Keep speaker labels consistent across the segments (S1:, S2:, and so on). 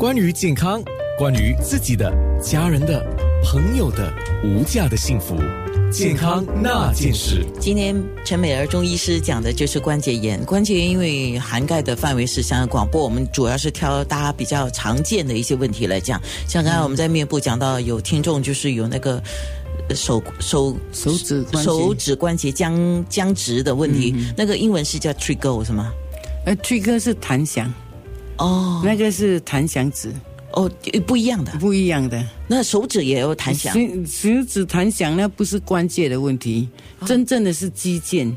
S1: 关于健康，关于自己的、家人的、朋友的无价的幸福，健康那件事。
S2: 今天陈美儿中医师讲的就是关节炎。关节炎因为涵盖的范围是相当广，不过我们主要是挑大家比较常见的一些问题来讲。像刚才我们在面部讲到，有听众就是有那个呃手手
S3: 手指关节
S2: 手指关节僵僵直的问题，那个英文是叫 trigger 是吗？
S3: 呃，trigger 是弹响，
S2: 哦。
S3: 那个是弹响指，
S2: 哦，不一样的。
S3: 不一样的。
S2: 那手指也有弹响，
S3: 手手指弹响那不是关节的问题，真正的是肌腱，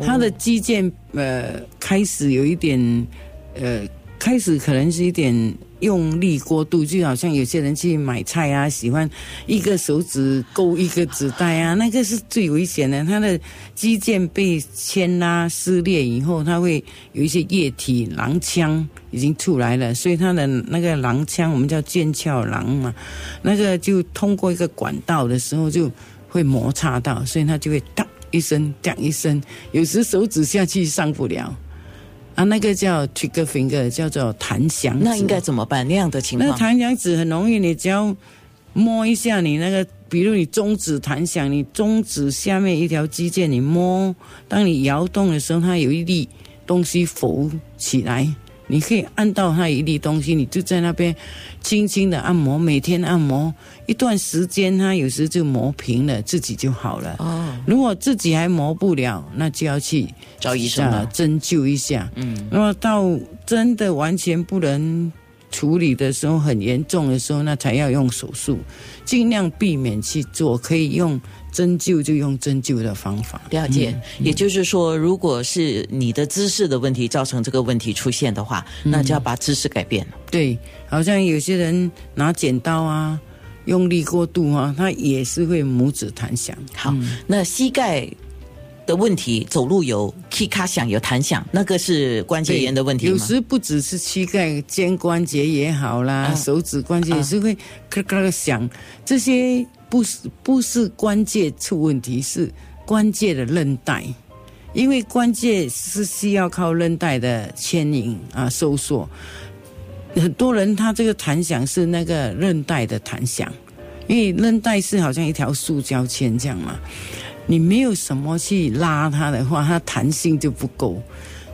S3: 它的肌腱呃开始有一点呃开始可能是一点用力过度，就好像有些人去买菜啊，喜欢一个手指勾一个纸袋啊，那个是最危险的。它的肌腱被牵拉撕裂以后，它会有一些液体囊腔已经出来了，所以它的那个囊腔我们叫腱鞘囊嘛，那个就通过一个管道的时候就会摩擦到，所以它就会哒一声，哒一声，有时手指下去上不了。啊，那个叫 trigger finger，叫做弹响指。
S2: 那应该怎么办？那样的情况，
S3: 那弹响指很容易，你只要摸一下你那个，比如你中指弹响，你中指下面一条肌腱，你摸，当你摇动的时候，它有一粒东西浮起来，你可以按到它一粒东西，你就在那边轻轻的按摩，每天按摩一段时间，它有时就磨平了，自己就好了。
S2: 哦，
S3: 如果自己还磨不了，那就要去
S2: 找医生了。
S3: 啊针灸一下。
S2: 嗯，
S3: 那么到真的完全不能处理的时候，很严重的时候，那才要用手术，尽量避免去做。可以用针灸就用针灸的方法。
S2: 了解，也就是说，如果是你的姿势的问题造成这个问题出现的话，那就要把姿势改变了。
S3: 对，好像有些人拿剪刀啊，用力过度啊，他也是会拇指弹响。
S2: 好，那膝盖的问题，走路有咔咔响，有弹响，那个是关节炎的问题吗？
S3: 有时不只是膝盖、肩关节也好啦，
S2: 嗯
S3: 手指关节也是会咔咔响，这些不是不是关节出问题，是关节的韧带，因为关节是需要靠韧带的牵引啊收缩。很多人他这个弹响是那个韧带的弹响，因为韧带是好像一条塑胶圈这样嘛，你没有什么去拉它的话，它弹性就不够。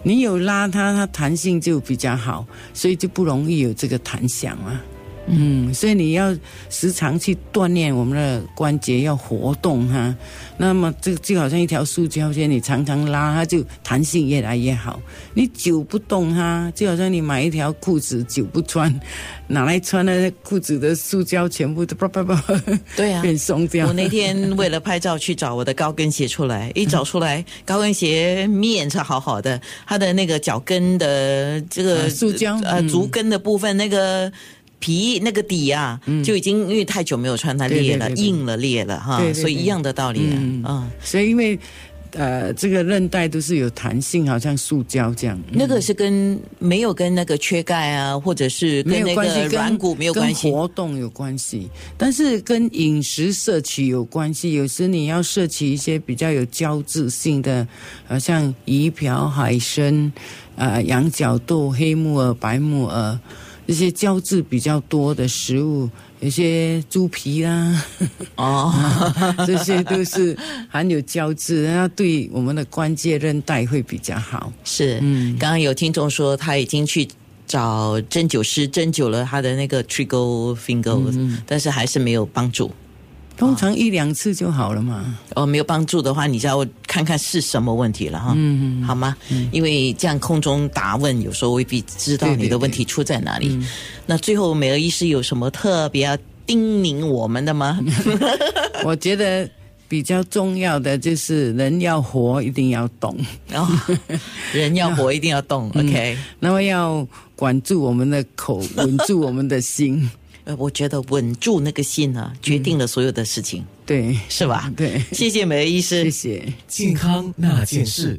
S3: 你有拉它，它弹性就比较好，所以就不容易有这个弹响啊。嗯，所以你要时常去锻炼我们的关节，要活动哈。那么这就好像一条塑胶圈，你常常拉它，就弹性越来越好。你久不动它，就好像你买一条裤子久不穿，拿来穿的裤子的塑胶全部都叭叭叭
S2: 对啊。
S3: 变松掉。
S2: 我那天为了拍照去找我的高跟鞋出来，一找出来，高跟鞋面是好好的，它的那个脚跟的这个
S3: 啊塑胶
S2: 呃
S3: 嗯
S2: 足跟的部分那个。皮那个底啊，就已经因为太久没有穿，它裂了，
S3: 对对对对。
S2: 硬了，裂了哈，所以一样的道理啊，
S3: 嗯。
S2: 嗯，
S3: 所以因为呃这个韧带都是有弹性，好像塑胶这样。
S2: 那个是跟没有跟那个缺钙啊，或者是跟那个软骨没有关系。
S3: 跟，活动有关系，但是跟饮食摄取有关系。有时你要摄取一些比较有胶质性的，好像鱼鳔、海参、呃羊角豆、黑木耳、白木耳这些胶质比较多的食物，有些猪皮啊，
S2: 哦，
S3: 这些都是含有胶质，那对我们的关节韧带会比较好。
S2: 是，
S3: 嗯
S2: 刚刚有听众说他已经去找针灸师针灸了他的那个 trigger finger，、但是还是没有帮助。
S3: 通常一两次就好了嘛。
S2: 哦，没有帮助的话，你就要看看是什么问题了哈，嗯，好吗？因为这样空中答问，有时候未必知道你的问题出在哪里。那最后，美儿医师有什么特别要叮咛我们的吗？
S3: 我觉得比较重要的就是人要活，一定要动，
S2: 然后、人要活一定要动、o k
S3: 那么要管住我们的口，稳住我们的心。
S2: 呃，我觉得稳住那个心啊，决定了所有的事情，
S3: 对，
S2: 是吧？
S3: 对，
S2: 谢谢美儿医师
S3: 谢。谢。
S1: 健康那件事。